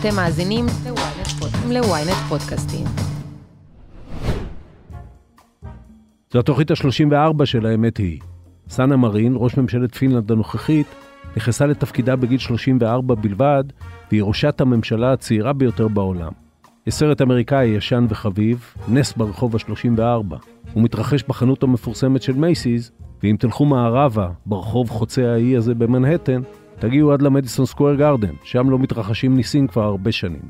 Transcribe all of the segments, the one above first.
אתם מאזינים ל-ynet פודקאסטים. זו התוכנית ה-34 של האמת היא. סאנה מרין, ראש ממשלת פינלנד הנוכחית, נכנסה לתפקידה בגיל 34 בלבד, והיא ראשת הממשלה הצעירה ביותר בעולם. יש סרט אמריקאי ישן וחביב, נס ברחוב ה-34. הוא מתרחש בחנות המפורסמת של מייסיס, ואם תלכו מערבה, ברחוב חוצה האי הזה במנהטן, תגיעו עד למדיסון סקוויר גרדן, שם לא מתרחשים ניסים כבר הרבה שנים.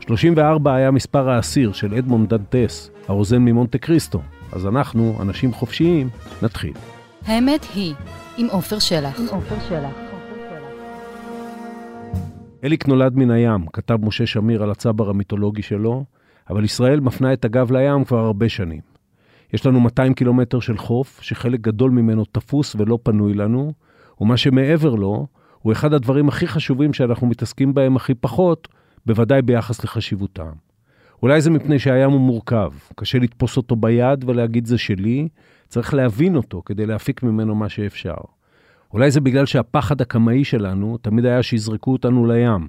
34 היה מספר האסיר של אדמונד דנטס, הרוזן ממונטה קריסטו, אז אנחנו, אנשים חופשיים, נתחיל. האמת היא, עם עופר שלח. עם עופר שלח. אליק נולד מן הים, כתב משה שמיר על הצבר המיתולוגי שלו, אבל ישראל מפנה את הגב לים כבר הרבה שנים. יש לנו 200 קילומטר של חוף, שחלק גדול ממנו תפוס ולא פנוי לנו, ומה שמעבר לו, הוא אחד הדברים הכי חשובים שאנחנו מתעסקים בהם הכי פחות, בוודאי ביחס לחשיבותם. אולי זה מפני שהים הוא מורכב, קשה לתפוס אותו ביד ולהגיד זה שלי, צריך להבין אותו כדי להפיק ממנו מה שאפשר. אולי זה בגלל שהפחד הקמאי שלנו תמיד היה שיזרקו אותנו לים,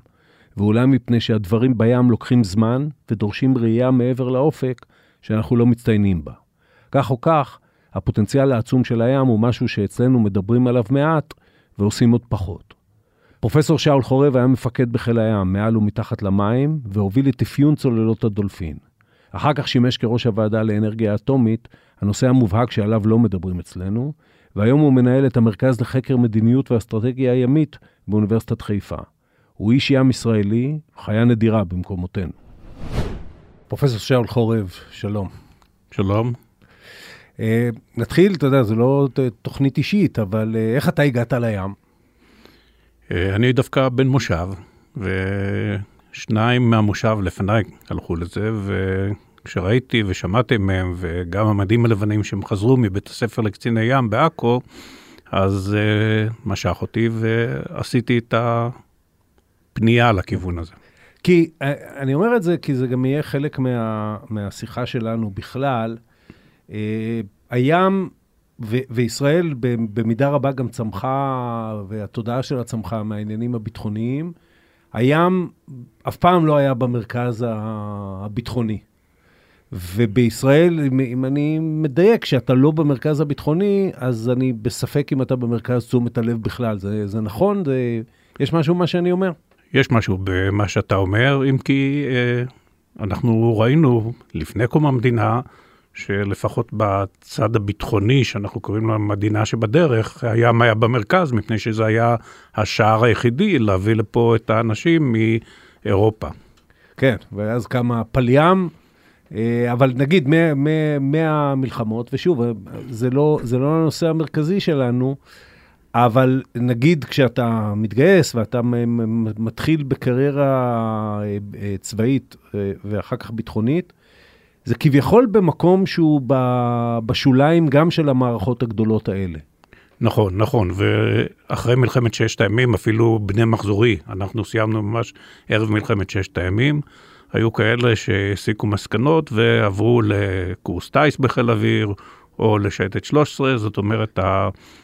ואולי מפני שהדברים בים לוקחים זמן ודורשים ראייה מעבר לאופק שאנחנו לא מצטיינים בה. כך או כך, הפוטנציאל העצום של הים הוא משהו שאצלנו מדברים עליו מעט ועושים עוד פחות. פרופסור שאול חורב היה מפקד בחיל הים, מעל ומתחת למים, והוביל את אפיון צוללות הדולפין. אחר כך שימש כראש הוועדה לאנרגיה אטומית, הנושא המובהק שעליו לא מדברים אצלנו, והיום הוא מנהל את המרכז לחקר מדיניות ואסטרטגיה הימית באוניברסיטת חיפה. הוא איש ים ישראלי, חיה נדירה במקומותינו. פרופסור שאול חורב, שלום. שלום. Uh, נתחיל, אתה יודע, זו לא תוכנית אישית, אבל uh, איך אתה הגעת לים? Uh, אני דווקא בן מושב, ושניים מהמושב לפניי הלכו לזה, וכשראיתי ושמעתי מהם, וגם המדים הלבנים שהם חזרו מבית הספר לקציני ים בעכו, אז uh, משך אותי ועשיתי את הפנייה לכיוון הזה. כי, אני אומר את זה כי זה גם יהיה חלק מה, מהשיחה שלנו בכלל. אה, הים ו- וישראל במידה רבה גם צמחה, והתודעה שלה צמחה מהעניינים הביטחוניים. הים אף פעם לא היה במרכז הביטחוני. ובישראל, אם אני מדייק, שאתה לא במרכז הביטחוני, אז אני בספק אם אתה במרכז תשומת הלב בכלל. זה, זה נכון? זה, יש משהו במה שאני אומר? יש משהו במה שאתה אומר, אם כי אה, אנחנו ראינו לפני קום המדינה, שלפחות בצד הביטחוני, שאנחנו קוראים לו המדינה שבדרך, הים היה במרכז, מפני שזה היה השער היחידי להביא לפה את האנשים מאירופה. כן, ואז קמה פליים, אה, אבל נגיד מהמלחמות, ושוב, זה לא, זה לא הנושא המרכזי שלנו, אבל נגיד כשאתה מתגייס ואתה מתחיל בקריירה אה, אה, צבאית ואחר כך ביטחונית, זה כביכול במקום שהוא בשוליים גם של המערכות הגדולות האלה. נכון, נכון, ואחרי מלחמת ששת הימים, אפילו בני מחזורי, אנחנו סיימנו ממש ערב מלחמת ששת הימים, היו כאלה שהסיקו מסקנות ועברו לקורס טיס בחיל אוויר, או לשייטת 13, זאת אומרת,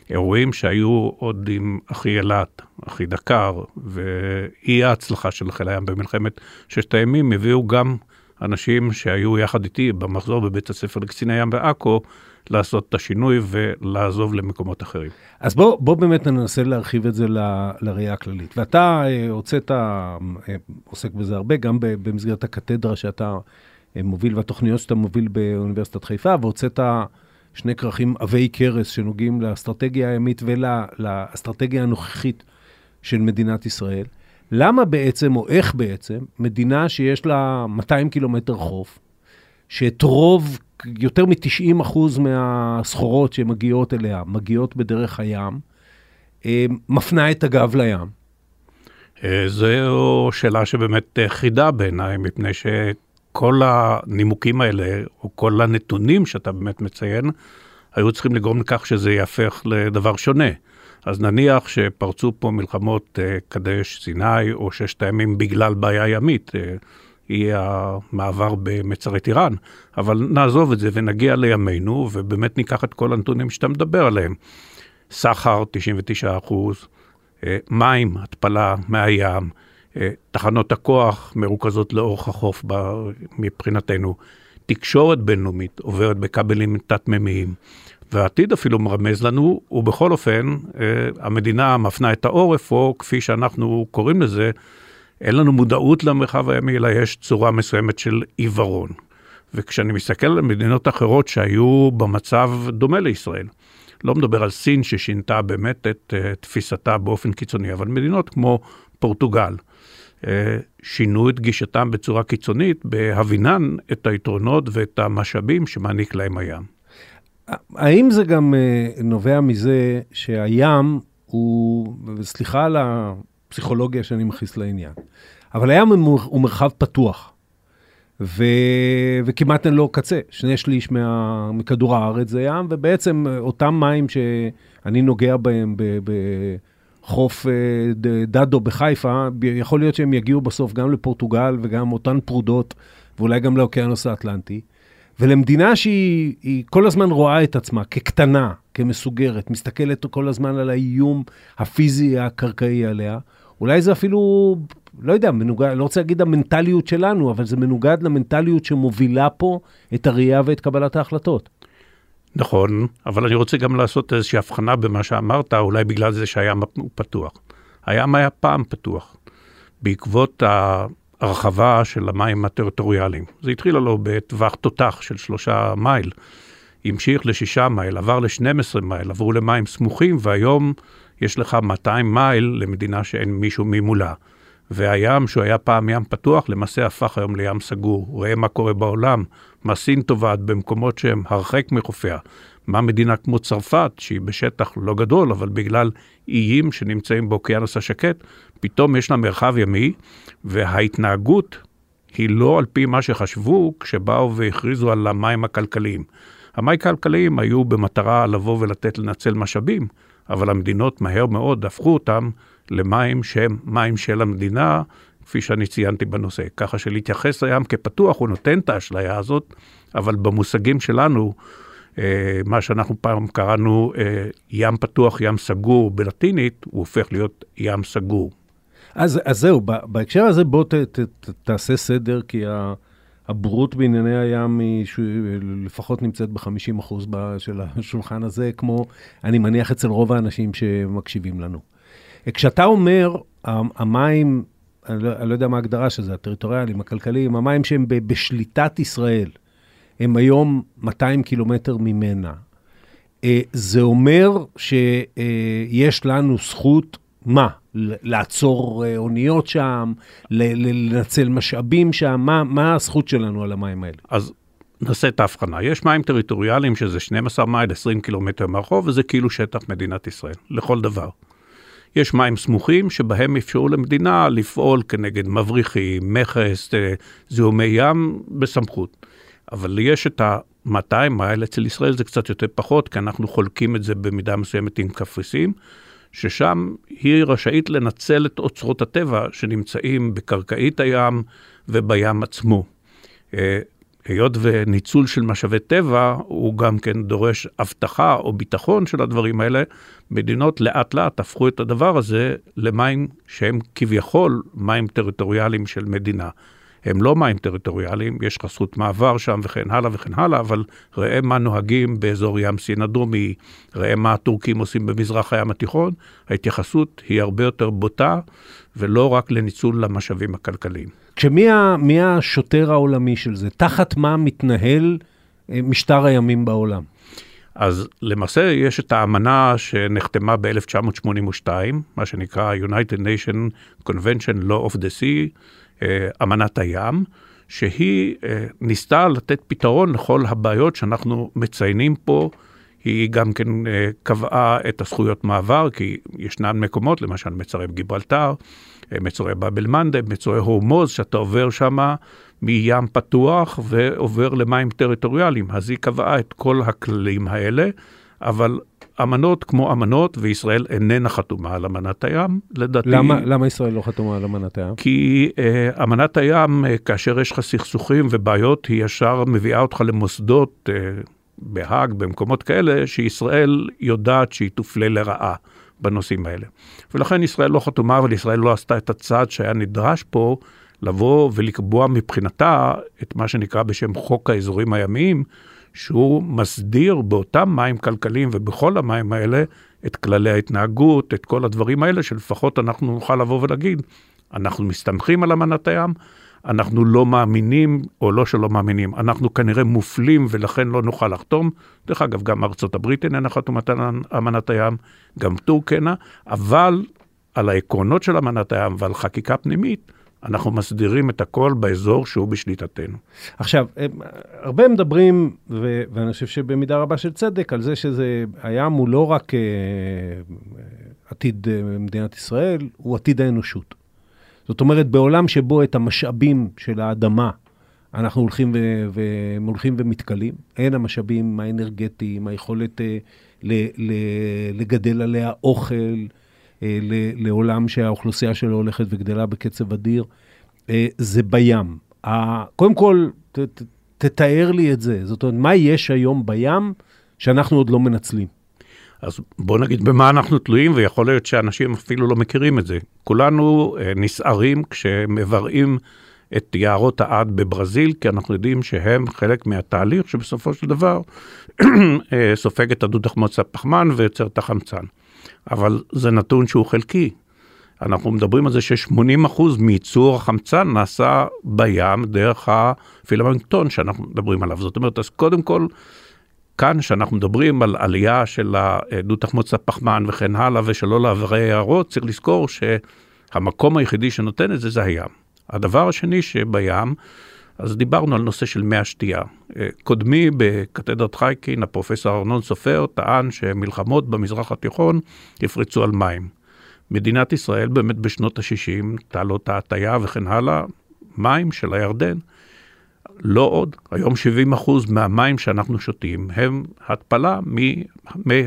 האירועים שהיו עוד עם אחי אילת, אחי דקר, ואי ההצלחה של חיל הים במלחמת ששת הימים, הביאו גם אנשים שהיו יחד איתי במחזור בבית הספר לקציני ים בעכו, לעשות את השינוי ולעזוב למקומות אחרים. אז בוא, בוא באמת ננסה להרחיב את זה ל, לראייה הכללית. ואתה אה, הוצאת, אה, עוסק בזה הרבה, גם במסגרת הקתדרה שאתה אה, מוביל והתוכניות שאתה מוביל באוניברסיטת חיפה, והוצאת שני כרכים עבי כרס שנוגעים לאסטרטגיה הימית ולאסטרטגיה הנוכחית של מדינת ישראל. למה בעצם, או איך בעצם, מדינה שיש לה 200 קילומטר חוף, שאת רוב, יותר מ-90% מהסחורות שמגיעות אליה, מגיעות בדרך הים, אה, מפנה את הגב לים? אה, זו שאלה שבאמת חידה בעיניי, מפני שכל הנימוקים האלה, או כל הנתונים שאתה באמת מציין, היו צריכים לגרום לכך שזה יהפך לדבר שונה. אז נניח שפרצו פה מלחמות אה, קדש סיני או ששת הימים בגלל בעיה ימית, אה, היא המעבר במצרי טיראן, אבל נעזוב את זה ונגיע לימינו, ובאמת ניקח את כל הנתונים שאתה מדבר עליהם. סחר, 99 אחוז, אה, מים, התפלה מהים, תחנות הכוח מרוכזות לאורך החוף מבחינתנו. תקשורת בינלאומית עוברת בכבלים תת-ממיים. והעתיד אפילו מרמז לנו, ובכל אופן, המדינה מפנה את העורף, או כפי שאנחנו קוראים לזה, אין לנו מודעות למרחב הימי, אלא יש צורה מסוימת של עיוורון. וכשאני מסתכל על מדינות אחרות שהיו במצב דומה לישראל, לא מדבר על סין ששינתה באמת את uh, תפיסתה באופן קיצוני, אבל מדינות כמו פורטוגל, uh, שינו את גישתם בצורה קיצונית בהבינן את היתרונות ואת המשאבים שמעניק להם הים. האם זה גם uh, נובע מזה שהים הוא, סליחה על הפסיכולוגיה שאני מכניס לעניין, אבל הים הוא מרחב פתוח. ו... וכמעט אין לו קצה. שני שליש מה... מכדור הארץ זה ים, ובעצם אותם מים שאני נוגע בהם ב... בחוף אה, דדו בחיפה, יכול להיות שהם יגיעו בסוף גם לפורטוגל וגם אותן פרודות, ואולי גם לאוקיינוס האטלנטי. ולמדינה שהיא כל הזמן רואה את עצמה כקטנה, כמסוגרת, מסתכלת כל הזמן על האיום הפיזי הקרקעי עליה, אולי זה אפילו לא יודע, מנוגד, לא רוצה להגיד המנטליות שלנו, אבל זה מנוגד למנטליות שמובילה פה את הראייה ואת קבלת ההחלטות. נכון, אבל אני רוצה גם לעשות איזושהי הבחנה במה שאמרת, אולי בגלל זה שהים הוא פתוח. הים היה פעם פתוח, בעקבות ההרחבה של המים הטריטוריאליים. זה התחיל לו בטווח תותח של שלושה מייל, המשיך לשישה מייל, עבר ל-12 מייל, עברו למים סמוכים, והיום יש לך 200 מייל למדינה שאין מישהו ממולה. והים, שהוא היה פעם ים פתוח, למעשה הפך היום לים סגור. ראה מה קורה בעולם, מה סין טובעת במקומות שהם הרחק מחופיה. מה מדינה כמו צרפת, שהיא בשטח לא גדול, אבל בגלל איים שנמצאים באוקיינוס השקט, פתאום יש לה מרחב ימי, וההתנהגות היא לא על פי מה שחשבו כשבאו והכריזו על המים הכלכליים. המים הכלכליים היו במטרה לבוא ולתת לנצל משאבים, אבל המדינות מהר מאוד הפכו אותם למים שהם מים של המדינה, כפי שאני ציינתי בנושא. ככה שלהתייחס לים כפתוח, הוא נותן את האשליה הזאת, אבל במושגים שלנו, אה, מה שאנחנו פעם קראנו אה, ים פתוח, ים סגור בלטינית, הוא הופך להיות ים סגור. אז, אז זהו, בהקשר הזה בוא ת, ת, ת, תעשה סדר, כי הבורות בענייני הים היא לפחות נמצאת ב-50% של השולחן הזה, כמו אני מניח אצל רוב האנשים שמקשיבים לנו. כשאתה אומר, המים, לא, אני לא יודע מה ההגדרה של זה, הטריטוריאליים, הכלכליים, המים שהם בשליטת ישראל, הם היום 200 קילומטר ממנה. אה, זה אומר שיש לנו זכות, מה? לעצור אה, אוניות שם, לנצל משאבים שם, מה, מה הזכות שלנו על המים האלה? אז נעשה את ההבחנה. יש מים טריטוריאליים שזה 12 מייל, 20 קילומטר מהרחוב, וזה כאילו שטח מדינת ישראל, לכל דבר. יש מים סמוכים שבהם אפשרו למדינה לפעול כנגד מבריחים, מכס, אה, זיהומי ים בסמכות. אבל יש את ה-200 מייל, אצל ישראל זה קצת יותר פחות, כי אנחנו חולקים את זה במידה מסוימת עם קפריסין, ששם היא רשאית לנצל את אוצרות הטבע שנמצאים בקרקעית הים ובים עצמו. אה, היות וניצול של משאבי טבע הוא גם כן דורש אבטחה או ביטחון של הדברים האלה, מדינות לאט לאט הפכו את הדבר הזה למים שהם כביכול מים טריטוריאליים של מדינה. הם לא מים טריטוריאליים, יש זכות מעבר שם וכן הלאה וכן הלאה, אבל ראה מה נוהגים באזור ים סין הדרומי, ראה מה הטורקים עושים במזרח הים התיכון, ההתייחסות היא הרבה יותר בוטה, ולא רק לניצול המשאבים הכלכליים. כשמי השוטר העולמי של זה? תחת מה מתנהל אה, משטר הימים בעולם? אז למעשה יש את האמנה שנחתמה ב-1982, מה שנקרא United Nation Convention Law of the Sea, אמנת הים, שהיא אה, ניסתה לתת פתרון לכל הבעיות שאנחנו מציינים פה. היא גם כן קבעה את הזכויות מעבר, כי ישנן מקומות, למשל מצרף גיברלטר, מצורי באבל מנדב, מצורי הורמוז, שאתה עובר שם מים פתוח ועובר למים טריטוריאליים. אז היא קבעה את כל הכללים האלה, אבל אמנות כמו אמנות, וישראל איננה חתומה על אמנת הים, לדעתי... למה, למה ישראל לא חתומה על אמנת הים? כי אה, אמנת הים, אה, כאשר יש לך סכסוכים ובעיות, היא ישר מביאה אותך למוסדות אה, בהאג, במקומות כאלה, שישראל יודעת שהיא תופלה לרעה. בנושאים האלה. ולכן ישראל לא חתומה, אבל ישראל לא עשתה את הצעד שהיה נדרש פה לבוא ולקבוע מבחינתה את מה שנקרא בשם חוק האזורים הימיים, שהוא מסדיר באותם מים כלכליים ובכל המים האלה את כללי ההתנהגות, את כל הדברים האלה, שלפחות אנחנו נוכל לבוא ולהגיד, אנחנו מסתמכים על אמנת הים, אנחנו לא מאמינים, או לא שלא מאמינים, אנחנו כנראה מופלים ולכן לא נוכל לחתום. דרך אגב, גם ארצות הברית איננה חתומת על אמנת הים, גם טורקנה, אבל על העקרונות של אמנת הים ועל חקיקה פנימית, אנחנו מסדירים את הכל באזור שהוא בשליטתנו. עכשיו, הרבה מדברים, ו- ואני חושב שבמידה רבה של צדק, על זה שזה, הים הוא לא רק uh, עתיד uh, מדינת ישראל, הוא עתיד האנושות. זאת אומרת, בעולם שבו את המשאבים של האדמה אנחנו הולכים, ו- ו- הולכים ומתכלים, הן המשאבים האנרגטיים, היכולת uh, ל- ל- לגדל עליה אוכל, לעולם שהאוכלוסייה שלו הולכת וגדלה בקצב אדיר, אה, זה בים. קודם כל, ת, ת, תתאר לי את זה. זאת אומרת, מה יש היום בים שאנחנו עוד לא מנצלים? אז בוא נגיד במה אנחנו תלויים, ויכול להיות שאנשים אפילו לא מכירים את זה. כולנו אה, נסערים כשמבראים את יערות העד בברזיל, כי אנחנו יודעים שהם חלק מהתהליך שבסופו של דבר סופג את הדו תחמוץ הפחמן ויוצר את החמצן. אבל זה נתון שהוא חלקי. אנחנו מדברים על זה ש-80% מייצור החמצן נעשה בים דרך הפילמנטון שאנחנו מדברים עליו. זאת אומרת, אז קודם כל, כאן שאנחנו מדברים על עלייה של דו תחמוץ הפחמן וכן הלאה ושלא לעברי יערות, צריך לזכור שהמקום היחידי שנותן את זה זה הים. הדבר השני שבים, אז דיברנו על נושא של מי השתייה. אה, קודמי בקתדרת חייקין, הפרופסור ארנון סופר, טען שמלחמות במזרח התיכון יפרצו על מים. מדינת ישראל באמת בשנות ה-60, תעלות ההטייה וכן הלאה, מים של הירדן, לא עוד. היום 70 אחוז מהמים שאנחנו שותים הם התפלה ממי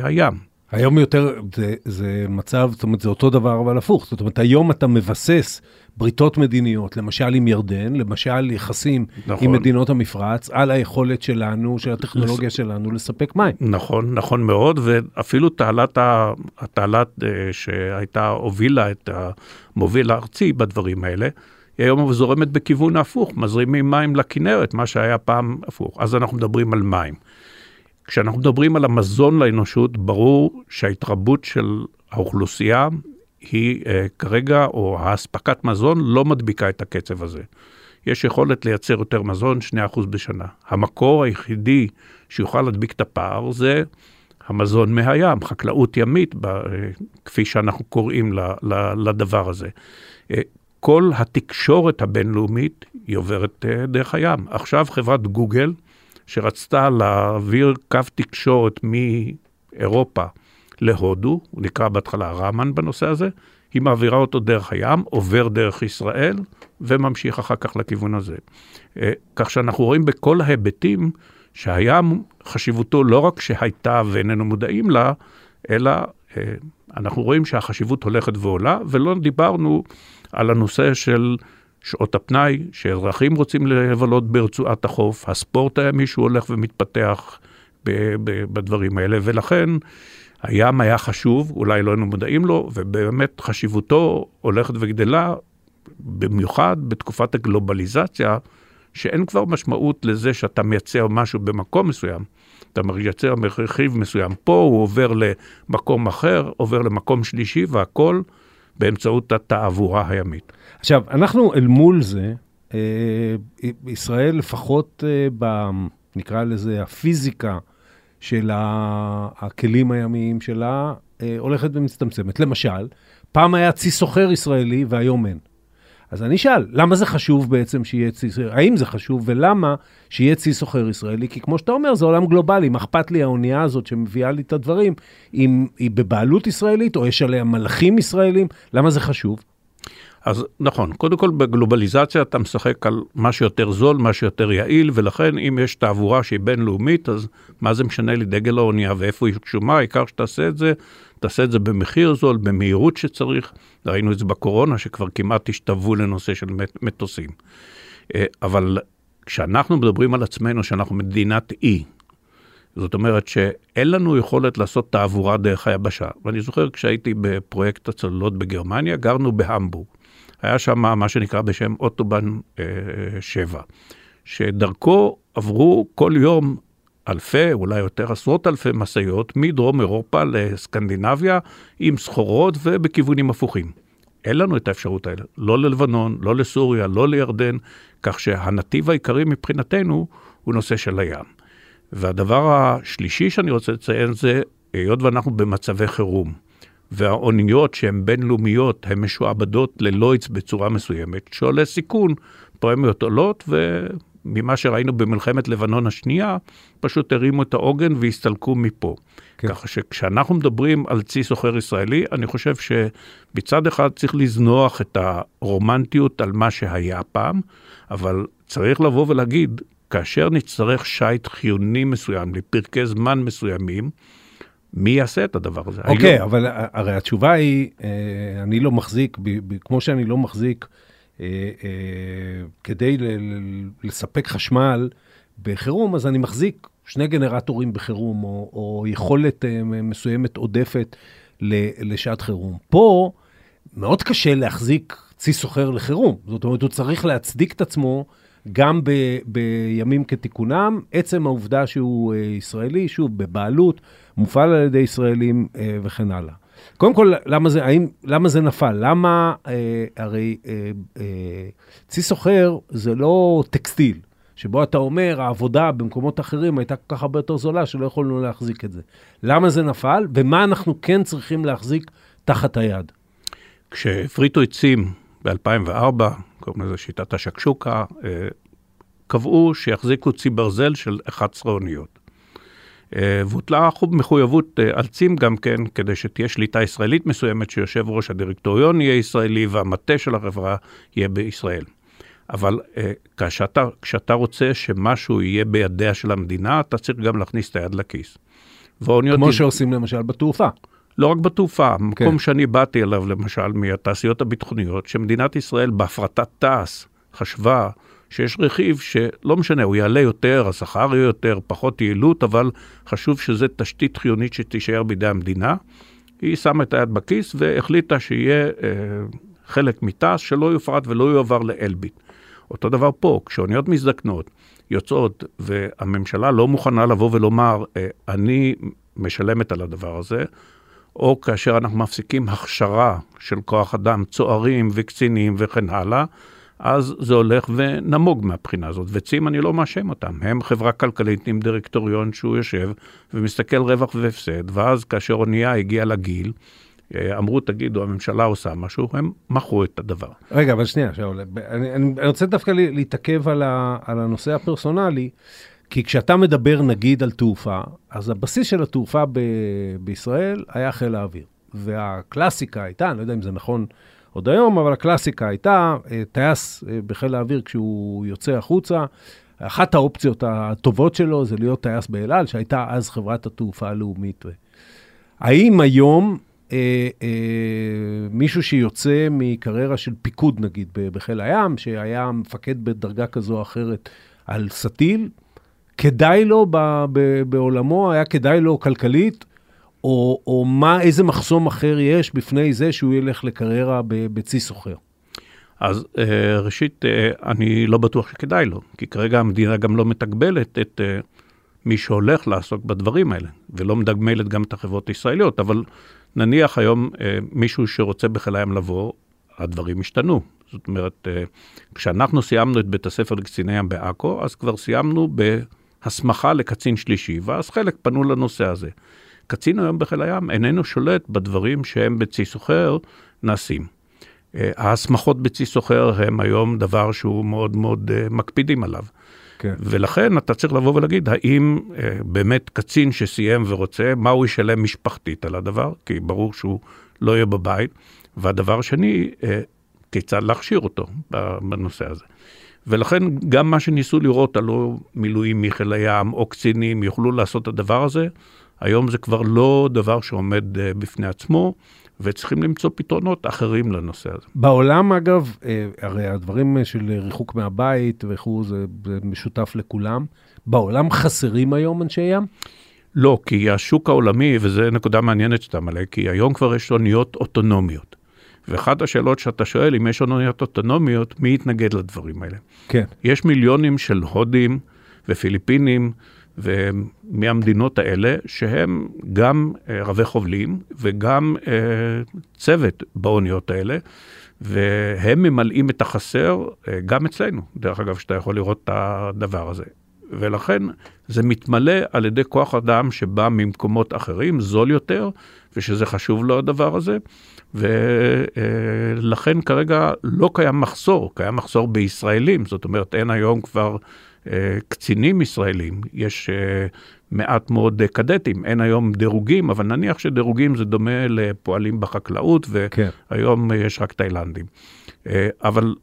הים. היום יותר, זה, זה מצב, זאת אומרת, זה אותו דבר אבל הפוך. זאת אומרת, היום אתה מבסס בריתות מדיניות, למשל עם ירדן, למשל יחסים נכון. עם מדינות המפרץ, על היכולת שלנו, של הטכנולוגיה לס... שלנו, לספק מים. נכון, נכון מאוד, ואפילו תעלת, התעלת אה, שהייתה, הובילה את המוביל הארצי בדברים האלה, היא היום זורמת בכיוון ההפוך, מזרימים מים לכנרת, מה שהיה פעם הפוך. אז אנחנו מדברים על מים. כשאנחנו מדברים על המזון לאנושות, ברור שההתרבות של האוכלוסייה היא uh, כרגע, או האספקת מזון, לא מדביקה את הקצב הזה. יש יכולת לייצר יותר מזון, 2% בשנה. המקור היחידי שיוכל להדביק את הפער זה המזון מהים, חקלאות ימית, ב, uh, כפי שאנחנו קוראים ל, ל, לדבר הזה. Uh, כל התקשורת הבינלאומית היא עוברת uh, דרך הים. עכשיו חברת גוגל, שרצתה להעביר קו תקשורת מאירופה להודו, הוא נקרא בהתחלה רמן בנושא הזה, היא מעבירה אותו דרך הים, עובר דרך ישראל וממשיך אחר כך לכיוון הזה. אה, כך שאנחנו רואים בכל ההיבטים שהים חשיבותו לא רק שהייתה ואיננו מודעים לה, אלא אה, אנחנו רואים שהחשיבות הולכת ועולה, ולא דיברנו על הנושא של שעות הפנאי, שאזרחים רוצים לבלות ברצועת החוף, הספורט הימי שהוא הולך ומתפתח בדברים האלה, ולכן הים היה חשוב, אולי לא היינו מודעים לו, ובאמת חשיבותו הולכת וגדלה, במיוחד בתקופת הגלובליזציה, שאין כבר משמעות לזה שאתה מייצר משהו במקום מסוים. אתה מייצר מרכיב מסוים פה, הוא עובר למקום אחר, עובר למקום שלישי, והכל באמצעות התעבורה הימית. עכשיו, אנחנו אל מול זה, אה, ישראל לפחות אה, ב... נקרא לזה הפיזיקה של הכלים הימיים שלה, אה, הולכת ומצטמצמת. למשל, פעם היה צי סוחר ישראלי והיום אין. אז אני אשאל, למה זה חשוב בעצם שיהיה צי, סוחר, האם זה חשוב ולמה שיהיה צי סוחר ישראלי? כי כמו שאתה אומר, זה עולם גלובלי, מה אכפת לי האונייה הזאת שמביאה לי את הדברים, אם היא בבעלות ישראלית או יש עליה מלאכים ישראלים, למה זה חשוב? אז נכון, קודם כל בגלובליזציה אתה משחק על מה שיותר זול, מה שיותר יעיל, ולכן אם יש תעבורה שהיא בינלאומית, אז מה זה משנה לי דגל האונייה ואיפה היא קשומה, העיקר שתעשה את זה, תעשה את זה במחיר זול, במהירות שצריך. ראינו את זה בקורונה, שכבר כמעט השתוו לנושא של מטוסים. אה, אבל כשאנחנו מדברים על עצמנו שאנחנו מדינת אי, זאת אומרת שאין לנו יכולת לעשות תעבורה דרך היבשה. ואני זוכר כשהייתי בפרויקט הצוללות בגרמניה, גרנו בהמבורג. היה שם מה שנקרא בשם אוטובן אה, 7, שדרכו עברו כל יום אלפי, אולי יותר עשרות אלפי משאיות מדרום אירופה לסקנדינביה עם סחורות ובכיוונים הפוכים. אין לנו את האפשרות האלה, לא ללבנון, לא לסוריה, לא לירדן, כך שהנתיב העיקרי מבחינתנו הוא נושא של הים. והדבר השלישי שאני רוצה לציין זה, היות ואנחנו במצבי חירום, והאוניות שהן בינלאומיות, הן משועבדות ללוידס בצורה מסוימת, שעולה סיכון, פרמיות עולות, וממה שראינו במלחמת לבנון השנייה, פשוט הרימו את העוגן והסתלקו מפה. כן. ככה שכשאנחנו מדברים על צי סוחר ישראלי, אני חושב שבצד אחד צריך לזנוח את הרומנטיות על מה שהיה פעם, אבל צריך לבוא ולהגיד, כאשר נצטרך שיט חיוני מסוים לפרקי זמן מסוימים, מי יעשה את הדבר הזה? אוקיי, okay, היום... אבל הרי התשובה היא, אה, אני לא מחזיק, כמו שאני לא מחזיק, אה, אה, כדי לספק חשמל בחירום, אז אני מחזיק שני גנרטורים בחירום, או, או יכולת מסוימת עודפת לשעת חירום. פה מאוד קשה להחזיק צי סוחר לחירום. זאת אומרת, הוא צריך להצדיק את עצמו גם ב, בימים כתיקונם. עצם העובדה שהוא ישראלי, שוב, בבעלות, מופעל על ידי ישראלים אה, וכן הלאה. קודם כל, למה זה, האם, למה זה נפל? למה, אה, הרי אה, אה, צי סוחר זה לא טקסטיל, שבו אתה אומר, העבודה במקומות אחרים הייתה כל כך הרבה יותר זולה, שלא יכולנו להחזיק את זה. למה זה נפל, ומה אנחנו כן צריכים להחזיק תחת היד? כשהפריטו עצים ב-2004, קוראים לזה שיטת השקשוקה, אה, קבעו שיחזיקו צי ברזל של 11 אוניות. והוטלה מחויבות אה, על צים גם כן, כדי שתהיה שליטה ישראלית מסוימת, שיושב ראש הדירקטוריון יהיה ישראלי והמטה של החברה יהיה בישראל. אבל אה, כשאתה, כשאתה רוצה שמשהו יהיה בידיה של המדינה, אתה צריך גם להכניס את היד לכיס. כמו שעושים למשל בתעופה. לא רק בתעופה, המקום כן. שאני באתי אליו, למשל, מהתעשיות הביטחוניות, שמדינת ישראל בהפרטת תעש חשבה שיש רכיב שלא משנה, הוא יעלה יותר, השכר יהיה יותר, פחות יעילות, אבל חשוב שזו תשתית חיונית שתישאר בידי המדינה. היא שמה את היד בכיס והחליטה שיהיה אה, חלק מתעש שלא יופרט ולא יועבר לאלביט. אותו דבר פה, כשאוניות מזדקנות, יוצאות, והממשלה לא מוכנה לבוא ולומר, אה, אני משלמת על הדבר הזה, או כאשר אנחנו מפסיקים הכשרה של כוח אדם, צוערים וקצינים וכן הלאה, אז זה הולך ונמוג מהבחינה הזאת. וצים, אני לא מאשים אותם. הם חברה כלכלית עם דירקטוריון שהוא יושב ומסתכל רווח והפסד, ואז כאשר אונייה הגיעה לגיל, אה, אמרו, תגידו, הממשלה עושה משהו, הם מכרו את הדבר. רגע, אבל שנייה, שאול, אני, אני רוצה דווקא להתעכב על, ה, על הנושא הפרסונלי, כי כשאתה מדבר נגיד על תעופה, אז הבסיס של התעופה ב, בישראל היה חיל האוויר. והקלאסיקה הייתה, אני לא יודע אם זה נכון עוד היום, אבל הקלאסיקה הייתה, אה, טייס אה, בחיל האוויר כשהוא יוצא החוצה, אחת האופציות הטובות שלו זה להיות טייס באל על, שהייתה אז חברת התעופה הלאומית. האם היום אה, אה, מישהו שיוצא מקריירה של פיקוד, נגיד, בחיל הים, שהיה מפקד בדרגה כזו או אחרת על סטיל, כדאי לו ב, ב, בעולמו, היה כדאי לו כלכלית או, או מה, איזה מחסום אחר יש בפני זה שהוא ילך לקריירה בצי סוחר? אז אה, ראשית, אה, אני לא בטוח שכדאי לו, כי כרגע המדינה גם לא מתגבלת את אה, מי שהולך לעסוק בדברים האלה, ולא מתגמלת גם את החברות הישראליות, אבל נניח היום מישהו שרוצה בחיל הים לבוא, הדברים השתנו. זאת אומרת, כשאנחנו סיימנו את בית הספר לקציני ים בעכו, אז כבר סיימנו בהסמכה לקצין שלישי, ואז חלק פנו לנושא הזה. קצין היום בחיל הים איננו שולט בדברים שהם בצי סוחר נעשים. אה, ההסמכות בצי סוחר הם היום דבר שהוא מאוד מאוד uh, מקפידים עליו. כן. ולכן אתה צריך לבוא ולהגיד, האם uh, באמת קצין שסיים ורוצה, מה הוא ישלם משפחתית על הדבר? כי ברור שהוא לא יהיה בבית. והדבר השני, uh, כיצד להכשיר אותו בנושא הזה. ולכן גם מה שניסו לראות, הלא מילואים מחיל הים או קצינים יוכלו לעשות את הדבר הזה, היום זה כבר לא דבר שעומד אה, בפני עצמו, וצריכים למצוא פתרונות אחרים לנושא הזה. בעולם, אגב, אה, הרי הדברים של ריחוק מהבית וכו', זה, זה משותף לכולם. בעולם חסרים היום אנשי ים? לא, כי השוק העולמי, וזו נקודה מעניינת שאתה מלא, כי היום כבר יש אוניות אוטונומיות. ואחת השאלות שאתה שואל, אם יש אוניות אוטונומיות, מי יתנגד לדברים האלה? כן. יש מיליונים של הודים ופיליפינים ומהמדינות האלה, שהם גם אה, רבי חובלים וגם אה, צוות באוניות האלה, והם ממלאים את החסר אה, גם אצלנו, דרך אגב, שאתה יכול לראות את הדבר הזה. ולכן זה מתמלא על ידי כוח אדם שבא ממקומות אחרים, זול יותר, ושזה חשוב לו הדבר הזה. ולכן כרגע לא קיים מחסור, קיים מחסור בישראלים, זאת אומרת אין היום כבר קצינים ישראלים, יש אה, מעט מאוד קדטים, אין היום דירוגים, אבל נניח שדירוגים זה דומה לפועלים בחקלאות, כן. והיום כן. יש רק תאילנדים. אה, אבל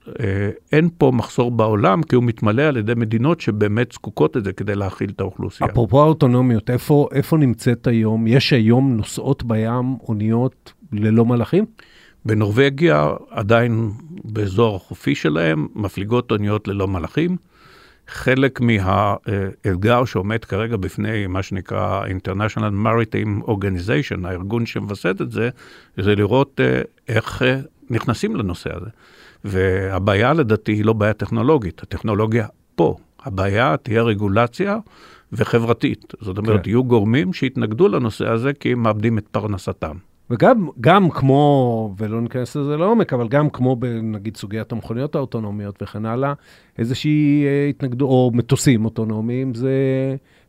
אין פה מחסור בעולם, כי הוא מתמלא על ידי מדינות שבאמת זקוקות את זה כדי להכיל את האוכלוסייה. אפרופו האוטונומיות, איפה, איפה נמצאת היום? יש היום נוסעות בים אוניות ללא מלאכים? בנורבגיה, עדיין באזור החופי שלהם, מפליגות אוניות ללא מלאכים. חלק מהאתגר שעומד כרגע בפני מה שנקרא International Maritime Organization, הארגון שמווסת את זה, זה לראות אה, איך אה, נכנסים לנושא הזה. והבעיה לדעתי היא לא בעיה טכנולוגית, הטכנולוגיה פה. הבעיה תהיה רגולציה וחברתית. זאת אומרת, כן. יהיו גורמים שיתנגדו לנושא הזה כי הם מאבדים את פרנסתם. וגם גם כמו, ולא ניכנס לזה לעומק, אבל גם כמו בנגיד סוגיית המכוניות האוטונומיות וכן הלאה, איזושהי אה, התנגדות, או מטוסים אוטונומיים, זה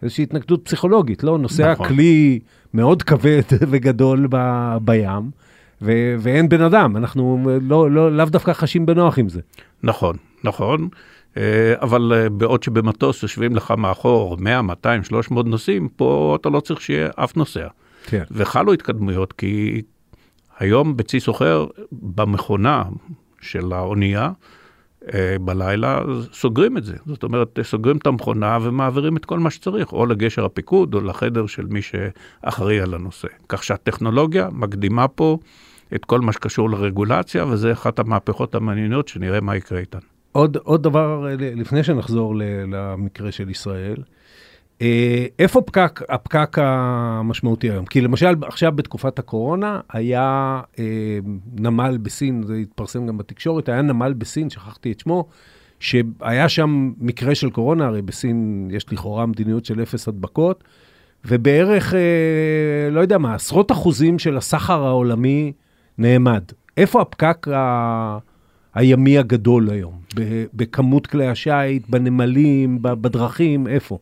איזושהי התנגדות פסיכולוגית, לא? נוסע נכון. כלי מאוד כבד וגדול ב, בים, ו, ואין בן אדם, אנחנו לא, לא, לאו דווקא חשים בנוח עם זה. נכון, נכון. אה, אבל אה, בעוד שבמטוס יושבים לך מאחור 100, 200, 300 נוסעים, פה אתה לא צריך שיהיה אף נוסע. כן. וחלו התקדמויות, כי היום בצי סוחר, במכונה של האונייה, אה, בלילה, סוגרים את זה. זאת אומרת, סוגרים את המכונה ומעבירים את כל מה שצריך, או לגשר הפיקוד או לחדר של מי שאחראי על הנושא. כך שהטכנולוגיה מקדימה פה את כל מה שקשור לרגולציה, וזה אחת המהפכות המעניינות שנראה מה יקרה איתן. עוד, עוד דבר, לפני שנחזור למקרה של ישראל, אה, איפה פקק, הפקק המשמעותי היום? כי למשל, עכשיו בתקופת הקורונה היה אה, נמל בסין, זה התפרסם גם בתקשורת, היה נמל בסין, שכחתי את שמו, שהיה שם מקרה של קורונה, הרי בסין יש לכאורה מדיניות של אפס הדבקות, ובערך, אה, לא יודע מה, עשרות אחוזים של הסחר העולמי נעמד. איפה הפקק ה... הימי הגדול היום? בכמות כלי השיט, בנמלים, בדרכים, איפה?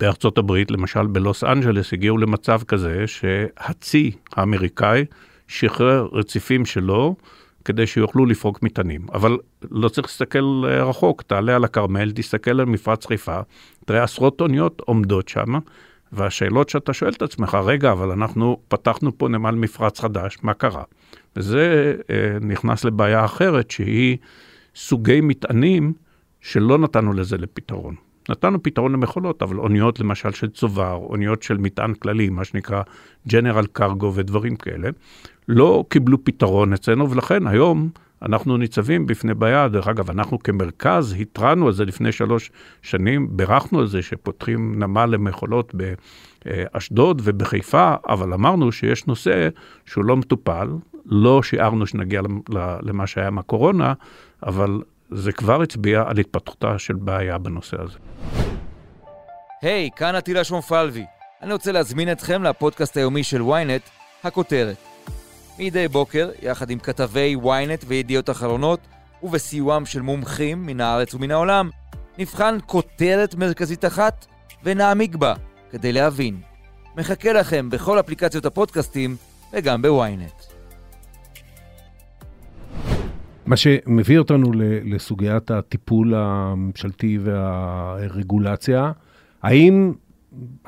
בארצות הברית, למשל בלוס אנג'לס, הגיעו למצב כזה שהצי האמריקאי שחרר רציפים שלו כדי שיוכלו לפרוק מטענים. אבל לא צריך להסתכל רחוק, תעלה על הכרמל, תסתכל על מפרץ חיפה, תראה עשרות אוניות עומדות שם, והשאלות שאתה שואל את עצמך, רגע, אבל אנחנו פתחנו פה נמל מפרץ חדש, מה קרה? וזה אה, נכנס לבעיה אחרת, שהיא סוגי מטענים שלא נתנו לזה לפתרון. נתנו פתרון למכולות, אבל אוניות למשל של צובר, אוניות של מטען כללי, מה שנקרא ג'נרל קרגו ודברים כאלה, לא קיבלו פתרון אצלנו, ולכן היום אנחנו ניצבים בפני בעיה. דרך אגב, אנחנו כמרכז התרענו על זה לפני שלוש שנים, בירכנו על זה שפותחים נמל למכולות באשדוד ובחיפה, אבל אמרנו שיש נושא שהוא לא מטופל, לא שיערנו שנגיע למה שהיה עם הקורונה, אבל זה כבר הצביע על התפתחותה של בעיה בנושא הזה. היי, hey, כאן עטילה שומפלבי. אני רוצה להזמין אתכם לפודקאסט היומי של ynet, הכותרת. מדי בוקר, יחד עם כתבי ynet וידיעות אחרונות, ובסיועם של מומחים מן הארץ ומן העולם, נבחן כותרת מרכזית אחת ונעמיק בה כדי להבין. מחכה לכם בכל אפליקציות הפודקאסטים וגם בוויינט. מה שמביא אותנו לסוגיית הטיפול הממשלתי והרגולציה, האם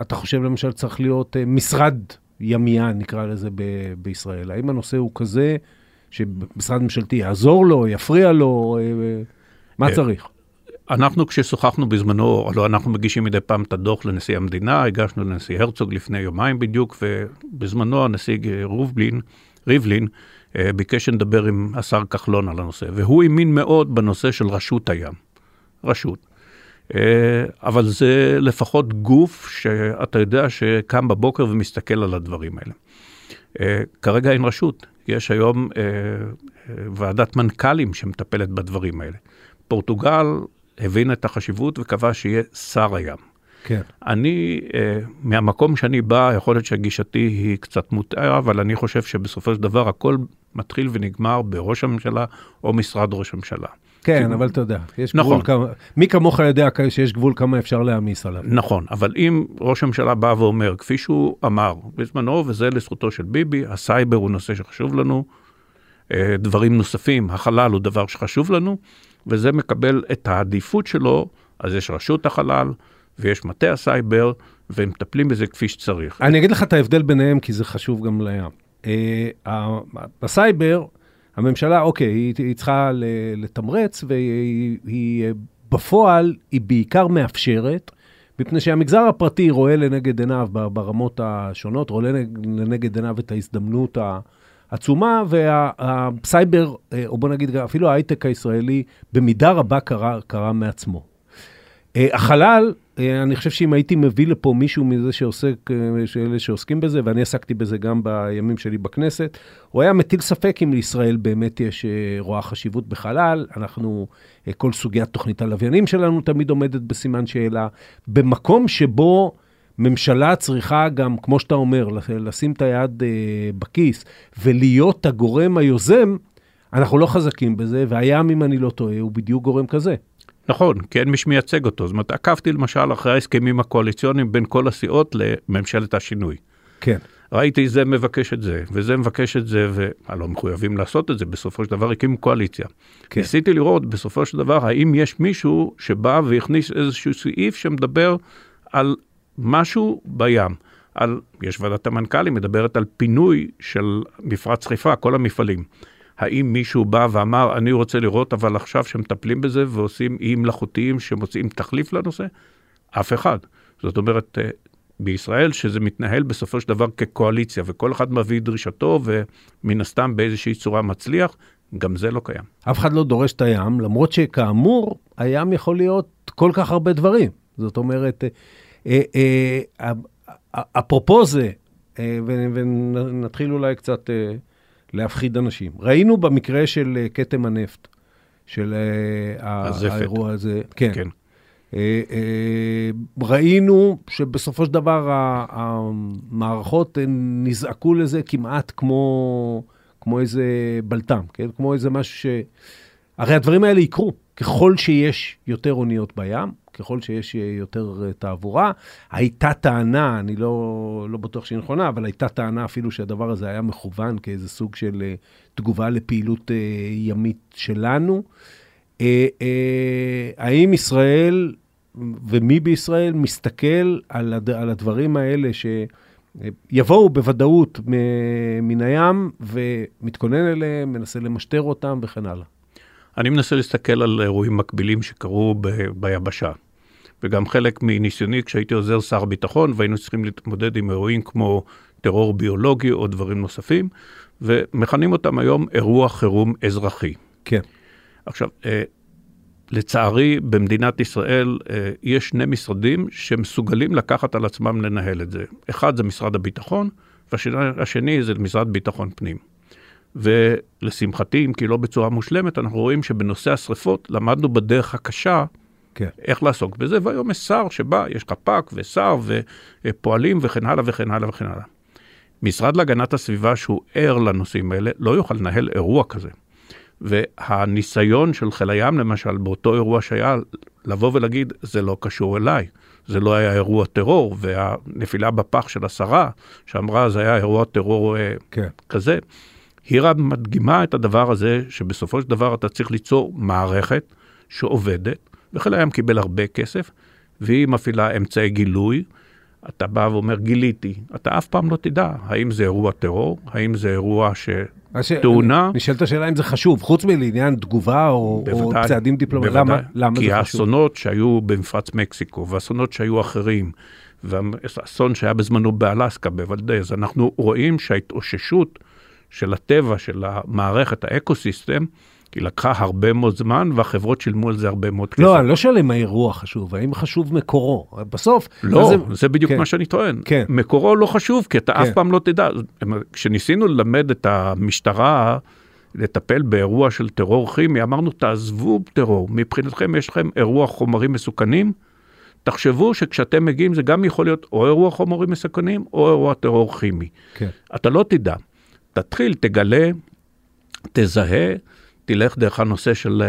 אתה חושב למשל צריך להיות אה, משרד ימיין, נקרא לזה, ב- בישראל? האם הנושא הוא כזה שמשרד ממשלתי יעזור לו, יפריע לו, אה, מה אה, צריך? אנחנו כששוחחנו בזמנו, הלוא אנחנו מגישים מדי פעם את הדוח לנשיא המדינה, הגשנו לנשיא הרצוג לפני יומיים בדיוק, ובזמנו הנשיא רובלין, ריבלין, ביקש שנדבר עם השר כחלון על הנושא, והוא האמין מאוד בנושא של רשות הים. רשות. אבל זה לפחות גוף שאתה יודע שקם בבוקר ומסתכל על הדברים האלה. כרגע אין רשות, יש היום ועדת מנכ"לים שמטפלת בדברים האלה. פורטוגל הבינה את החשיבות וקבע שיהיה שר הים. כן. אני, אה, מהמקום שאני בא, יכול להיות שהגישתי היא קצת מוטעה, אבל אני חושב שבסופו של דבר הכל מתחיל ונגמר בראש הממשלה או משרד ראש הממשלה. כן, כי... אבל אתה יודע, יש נכון. גבול כמה, מי כמוך יודע שיש גבול כמה אפשר להעמיס עליו. נכון, אבל אם ראש הממשלה בא ואומר, כפי שהוא אמר בזמנו, וזה לזכותו של ביבי, הסייבר הוא נושא שחשוב לנו, אה, דברים נוספים, החלל הוא דבר שחשוב לנו, וזה מקבל את העדיפות שלו, אז יש רשות החלל, ויש מטה הסייבר, והם מטפלים בזה כפי שצריך. אני אגיד לך את ההבדל ביניהם, כי זה חשוב גם לים. בסייבר, הממשלה, אוקיי, היא, היא צריכה לתמרץ, והיא בפועל, היא בעיקר מאפשרת, מפני שהמגזר הפרטי רואה לנגד עיניו ברמות השונות, רואה לנגד עיניו את ההזדמנות העצומה, והסייבר, או בוא נגיד אפילו ההייטק הישראלי, במידה רבה קרה, קרה מעצמו. אה, החלל, אה, אני חושב שאם הייתי מביא לפה מישהו מזה שעוסק, אה, שאלה שעוסקים בזה, ואני עסקתי בזה גם בימים שלי בכנסת, הוא היה מטיל ספק אם לישראל באמת יש, רואה חשיבות בחלל. אנחנו, כל סוגיית תוכנית הלוויינים שלנו תמיד עומדת בסימן שאלה. במקום שבו ממשלה צריכה גם, כמו שאתה אומר, לשים את היד בכיס ולהיות הגורם היוזם, אנחנו לא חזקים בזה, והים, אם אני לא טועה, הוא בדיוק גורם כזה. נכון, כי אין מי שמייצג אותו. זאת אומרת, עקבתי למשל אחרי ההסכמים הקואליציוניים בין כל הסיעות לממשלת השינוי. כן. ראיתי זה מבקש את זה, וזה מבקש את זה, והלא מחויבים לעשות את זה, בסופו של דבר הקימו קואליציה. כן. ניסיתי לראות בסופו של דבר האם יש מישהו שבא והכניס איזשהו סעיף שמדבר על משהו בים. על, יש ועדת המנכ"לים, מדברת על פינוי של מפרץ חיפה, כל המפעלים. האם מישהו בא ואמר, אני רוצה לראות, אבל עכשיו שמטפלים בזה ועושים איים מלאכותיים שמוצאים תחליף לנושא? אף אחד. זאת אומרת, אה, בישראל, שזה מתנהל בסופו של דבר כקואליציה, וכל אחד מביא דרישתו, ומן הסתם באיזושהי צורה מצליח, גם זה לא קיים. אף אחד לא דורש את הים, למרות שכאמור, הים יכול להיות כל כך הרבה דברים. זאת אומרת, אה, אה, אפרופו זה, ונתחיל אולי קצת להפחיד אנשים. ראינו במקרה של אה, כתם הנפט, של אה, הזפת. האירוע הזה, כן. כן. אה, ראינו שבסופו של דבר המערכות נזעקו לזה כמעט כמו, כמו איזה בלטם, כן? כמו איזה משהו ש... הרי הדברים האלה יקרו. ככל שיש יותר אוניות בים, ככל שיש יותר אה, תעבורה. הייתה טענה, אני לא, לא בטוח שהיא נכונה, אבל הייתה טענה אפילו שהדבר הזה היה מכוון כאיזה סוג של אה, תגובה לפעילות אה, ימית שלנו. האם ישראל ומי בישראל מסתכל על, הד, על הדברים האלה שיבואו בוודאות מן הים ומתכונן אליהם, מנסה למשטר אותם וכן הלאה? אני מנסה להסתכל על אירועים מקבילים שקרו ב, ביבשה. וגם חלק מניסיוני כשהייתי עוזר שר הביטחון, והיינו צריכים להתמודד עם אירועים כמו טרור ביולוגי או דברים נוספים, ומכנים אותם היום אירוע חירום אזרחי. כן. עכשיו, אה, לצערי, במדינת ישראל אה, יש שני משרדים שמסוגלים לקחת על עצמם לנהל את זה. אחד זה משרד הביטחון, והשני זה משרד ביטחון פנים. ולשמחתי, אם כי לא בצורה מושלמת, אנחנו רואים שבנושא השרפות למדנו בדרך הקשה כן. איך לעסוק בזה, והיום יש שר שבא, יש חפ"ק ושר ופועלים וכן הלאה וכן הלאה וכן הלאה. משרד להגנת הסביבה שהוא ער לנושאים האלה, לא יוכל לנהל אירוע כזה. והניסיון של חיל הים, למשל, באותו אירוע שהיה, לבוא ולהגיד, זה לא קשור אליי, זה לא היה אירוע טרור, והנפילה בפח של השרה, שאמרה, זה היה אירוע טרור אה, כן. כזה, היא רק מדגימה את הדבר הזה, שבסופו של דבר אתה צריך ליצור מערכת שעובדת, וחיל הים קיבל הרבה כסף, והיא מפעילה אמצעי גילוי. אתה בא ואומר, גיליתי. אתה אף פעם לא תדע האם זה אירוע טרור, האם זה אירוע ש... תאונה. נשאלת השאלה אם זה חשוב, חוץ מלעניין תגובה או, או צעדים דיפלומטיים. למה, למה זה חשוב? כי האסונות שהיו במפרץ מקסיקו, ואסונות שהיו אחרים, והאסון שהיה בזמנו באלסקה, בוודאי, אז אנחנו רואים שההתאוששות של הטבע, של המערכת, ה ecosystem, כי לקחה הרבה מאוד זמן, והחברות שילמו על זה הרבה מאוד כסף. לא, אני לא שואל אם האירוע חשוב, האם חשוב מקורו. בסוף... לא, זה, זה בדיוק כן. מה שאני טוען. כן. מקורו לא חשוב, כי אתה כן. אף פעם לא תדע. כשניסינו ללמד את המשטרה לטפל באירוע של טרור כימי, אמרנו, תעזבו טרור, מבחינתכם יש לכם אירוע חומרים מסוכנים, תחשבו שכשאתם מגיעים זה גם יכול להיות או אירוע חומרים מסוכנים או אירוע טרור כימי. כן. אתה לא תדע. תתחיל, תגלה, תזהה, תלך דרך הנושא של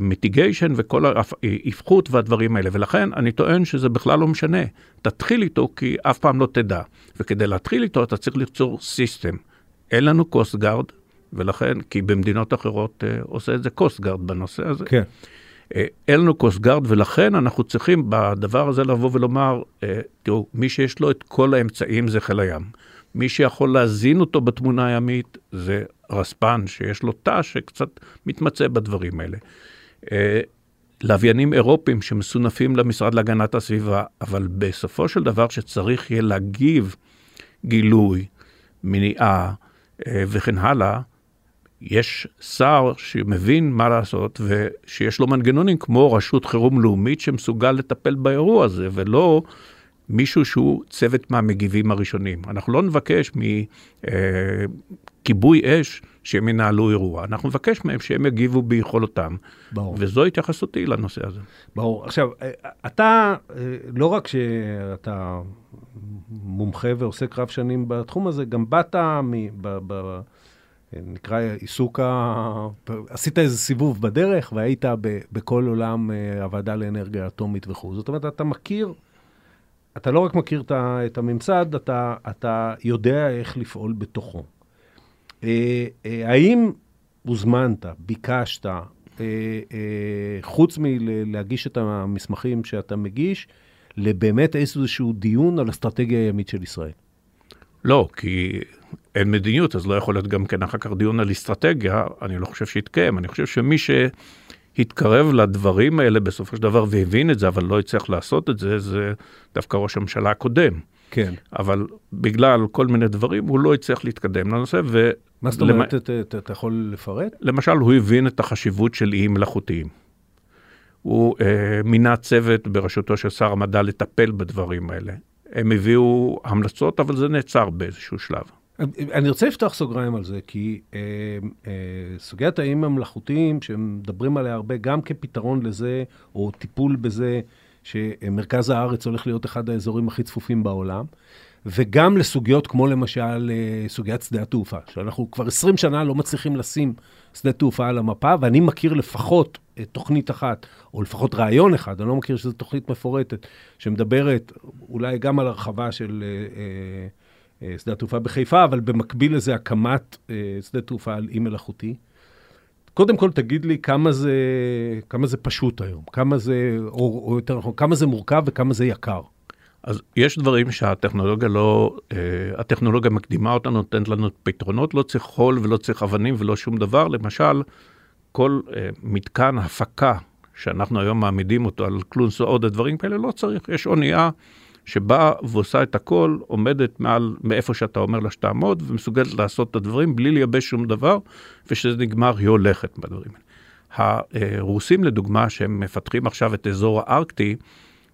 mitigation וכל ההפחתות והדברים האלה. ולכן אני טוען שזה בכלל לא משנה. תתחיל איתו כי אף פעם לא תדע. וכדי להתחיל איתו אתה צריך ליצור system. אין לנו Coast Guard, ולכן, כי במדינות אחרות אה, עושה את זה Coast Guard בנושא הזה. כן. אה, אין לנו קוסט גארד, ולכן אנחנו צריכים בדבר הזה לבוא ולומר, אה, תראו, מי שיש לו את כל האמצעים זה חיל הים. מי שיכול להזין אותו בתמונה הימית זה רספן, שיש לו תא שקצת מתמצא בדברים האלה. אה, לוויינים אירופיים שמסונפים למשרד להגנת הסביבה, אבל בסופו של דבר שצריך יהיה להגיב גילוי, מניעה אה, וכן הלאה, יש שר שמבין מה לעשות ושיש לו מנגנונים כמו רשות חירום לאומית שמסוגל לטפל באירוע הזה, ולא מישהו שהוא צוות מהמגיבים הראשונים. אנחנו לא נבקש מכיבוי אש שהם ינהלו אירוע, אנחנו נבקש מהם שהם יגיבו ביכולתם. ברור. וזו התייחסותי לנושא הזה. ברור. עכשיו, אתה, אה, לא רק שאתה מומחה ועוסק רב שנים בתחום הזה, גם באת מ... ב, ב, נקרא עיסוק, ה... עשית איזה סיבוב בדרך והיית ב, בכל עולם אה, הוועדה לאנרגיה אטומית וכו'. זאת אומרת, אתה מכיר, אתה לא רק מכיר את הממסד, אתה, אתה יודע איך לפעול בתוכו. אה, אה, האם הוזמנת, ביקשת, אה, חוץ מלהגיש את המסמכים שאתה מגיש, לבאמת איזשהו דיון על אסטרטגיה הימית של ישראל? לא, כי אין מדיניות, אז לא יכול להיות גם כן אחר כך דיון על אסטרטגיה, אני לא חושב שיתקיים. אני חושב שמי שהתקרב לדברים האלה בסופו של דבר והבין את זה, אבל לא הצליח לעשות את זה, זה דווקא ראש הממשלה הקודם. כן. אבל בגלל כל מיני דברים, הוא לא הצליח להתקדם לנושא, ו... מה זאת אומרת, אתה- אתה אתה יכול לפרט? למשל, הוא הבין את החשיבות של איים מלאכותיים. הוא אה, מינה צוות בראשותו של שר המדע לטפל בדברים האלה. הם הביאו המלצות, אבל זה נעצר באיזשהו שלב. אני רוצה לפתוח סוגריים על זה, כי אה, אה, סוגיית האיים המלאכותיים, שמדברים עליה הרבה, גם כפתרון לזה, או טיפול בזה, שמרכז הארץ הולך להיות אחד האזורים הכי צפופים בעולם, וגם לסוגיות כמו למשל אה, סוגיית שדה התעופה, שאנחנו כבר 20 שנה לא מצליחים לשים שדה תעופה על המפה, ואני מכיר לפחות אה, תוכנית אחת, או לפחות רעיון אחד, אני לא מכיר שזו תוכנית מפורטת, שמדברת אולי גם על הרחבה של... אה, אה, שדה התעופה בחיפה, אבל במקביל לזה הקמת אה, שדה תעופה על אי מלאכותי. קודם כל תגיד לי כמה זה, כמה זה פשוט היום, כמה זה, או, או יותר נכון, כמה זה מורכב וכמה זה יקר. אז יש דברים שהטכנולוגיה לא, אה, הטכנולוגיה מקדימה אותנו, נותנת לנו פתרונות, לא צריך חול ולא צריך אבנים ולא שום דבר. למשל, כל אה, מתקן הפקה שאנחנו היום מעמידים אותו על קלונסו, עוד הדברים כאלה, לא צריך. יש אונייה שבאה ועושה את הכל, עומדת מעל, מאיפה שאתה אומר לה שתעמוד, ומסוגלת לעשות את הדברים בלי לייבש שום דבר, וכשזה נגמר היא הולכת בדברים האלה. הרוסים, לדוגמה, שהם מפתחים עכשיו את אזור הארקטי,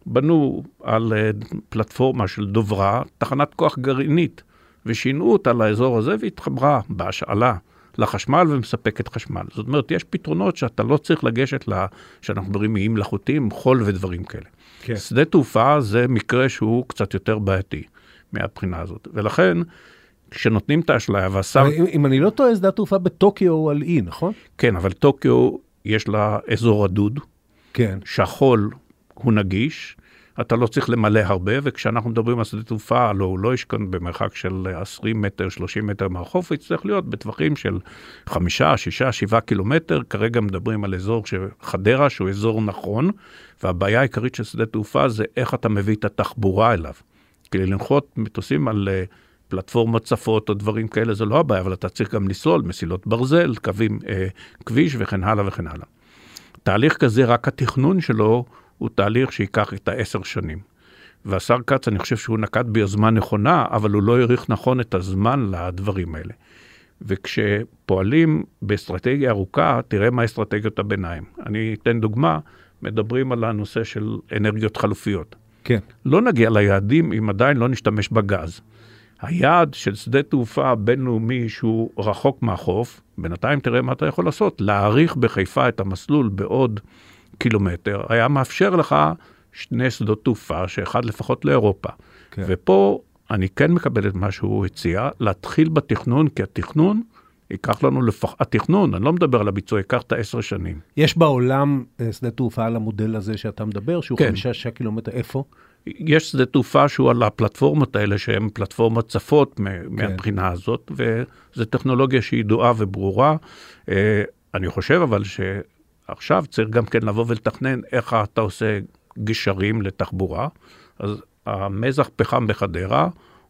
בנו על אה, פלטפורמה של דוברה, תחנת כוח גרעינית, ושינו אותה לאזור הזה והתחברה בהשאלה לחשמל ומספקת חשמל. זאת אומרת, יש פתרונות שאתה לא צריך לגשת ל... שאנחנו מדברים מאיים מלאכותיים, חול ודברים כאלה. כן. שדה תעופה זה מקרה שהוא קצת יותר בעייתי מהבחינה הזאת. ולכן, כשנותנים את האשליה והשר... אם, אם אני לא טועה, שדה התעופה בטוקיו הוא על אי, נכון? כן, אבל טוקיו יש לה אזור רדוד, כן. שהחול הוא נגיש, אתה לא צריך למלא הרבה, וכשאנחנו מדברים על שדה תעופה, לא, הוא לא ישכון במרחק של 20 מטר, 30 מטר מהחוף, הוא יצטרך להיות בטווחים של 5, 6, 7 קילומטר. כרגע מדברים על אזור חדרה, שהוא אזור נכון, והבעיה העיקרית של שדה תעופה זה איך אתה מביא את התחבורה אליו. כי לנחות מטוסים על uh, פלטפורמות צפות או דברים כאלה, זה לא הבעיה, אבל אתה צריך גם לסלול מסילות ברזל, קווים, uh, כביש וכן הלאה וכן הלאה. תהליך כזה, רק התכנון שלו הוא תהליך שייקח את העשר שנים. והשר כץ, אני חושב שהוא נקט ביוזמה נכונה, אבל הוא לא העריך נכון את הזמן לדברים האלה. וכשפועלים באסטרטגיה ארוכה, תראה מה אסטרטגיות הביניים. אני אתן דוגמה, מדברים על הנושא של אנרגיות חלופיות. כן. לא נגיע ליעדים אם עדיין לא נשתמש בגז. היעד של שדה תעופה בינלאומי שהוא רחוק מהחוף, בינתיים תראה מה אתה יכול לעשות, להאריך בחיפה את המסלול בעוד קילומטר, היה מאפשר לך שני שדות תעופה, שאחד לפחות לאירופה. כן. ופה אני כן מקבל את מה שהוא הציע, להתחיל בתכנון, כי התכנון ייקח לנו לפחות, התכנון, אני לא מדבר על הביצוע, ייקח את העשר שנים. יש בעולם אה, שדה תעופה על המודל הזה שאתה מדבר, שהוא כן. חמישה-שישה קילומטר, איפה? יש שדה תעופה שהוא על הפלטפורמות האלה, שהן פלטפורמות צפות כן. מהבחינה הזאת, וזו טכנולוגיה שהיא ידועה וברורה. אה, אני חושב אבל שעכשיו צריך גם כן לבוא ולתכנן איך אתה עושה גשרים לתחבורה. אז המזח פחם בחדרה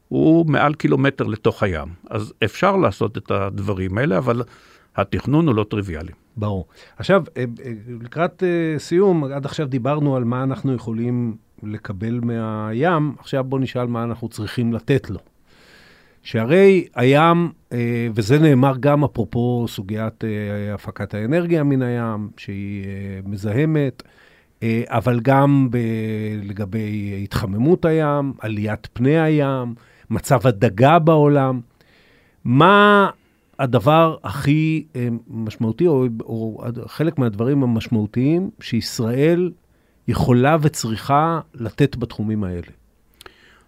הוא מעל קילומטר לתוך הים. אז אפשר לעשות את הדברים האלה, אבל התכנון הוא לא טריוויאלי. ברור. עכשיו, אה, אה, לקראת סיום, עד עכשיו דיברנו על מה אנחנו יכולים לקבל מהים, עכשיו בוא נשאל מה אנחנו צריכים לתת לו. שהרי הים, אה, וזה נאמר גם אפרופו סוגיית אה, הפקת האנרגיה מן הים, שהיא אה, מזהמת, אבל גם ב- לגבי התחממות הים, עליית פני הים, מצב הדגה בעולם. מה הדבר הכי משמעותי, או, או חלק מהדברים המשמעותיים שישראל יכולה וצריכה לתת בתחומים האלה?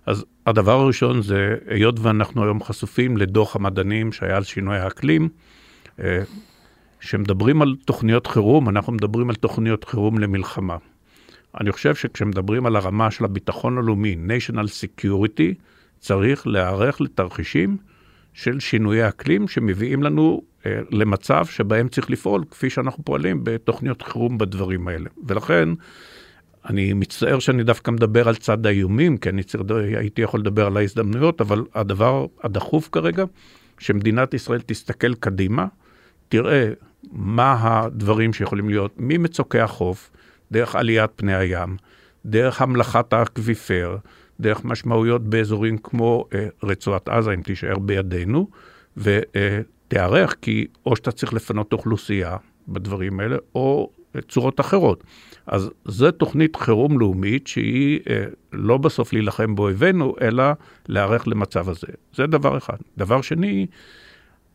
אז הדבר הראשון זה, היות ואנחנו היום חשופים לדוח המדענים שהיה על שינוי האקלים, אה, כשמדברים על תוכניות חירום, אנחנו מדברים על תוכניות חירום למלחמה. אני חושב שכשמדברים על הרמה של הביטחון הלאומי, national security, צריך להיערך לתרחישים של שינויי אקלים שמביאים לנו אה, למצב שבהם צריך לפעול כפי שאנחנו פועלים בתוכניות חירום בדברים האלה. ולכן, אני מצטער שאני דווקא מדבר על צד האיומים, כי אני צריך, הייתי יכול לדבר על ההזדמנויות, אבל הדבר הדחוף כרגע, שמדינת ישראל תסתכל קדימה, תראה מה הדברים שיכולים להיות ממצוקי החוף, דרך עליית פני הים, דרך המלכת האקוויפר, דרך משמעויות באזורים כמו אה, רצועת עזה, אם תישאר בידינו, ותיערך, כי או שאתה צריך לפנות אוכלוסייה בדברים האלה, או צורות אחרות. אז זו תוכנית חירום לאומית שהיא אה, לא בסוף להילחם באויבינו, אלא להיערך למצב הזה. זה דבר אחד. דבר שני,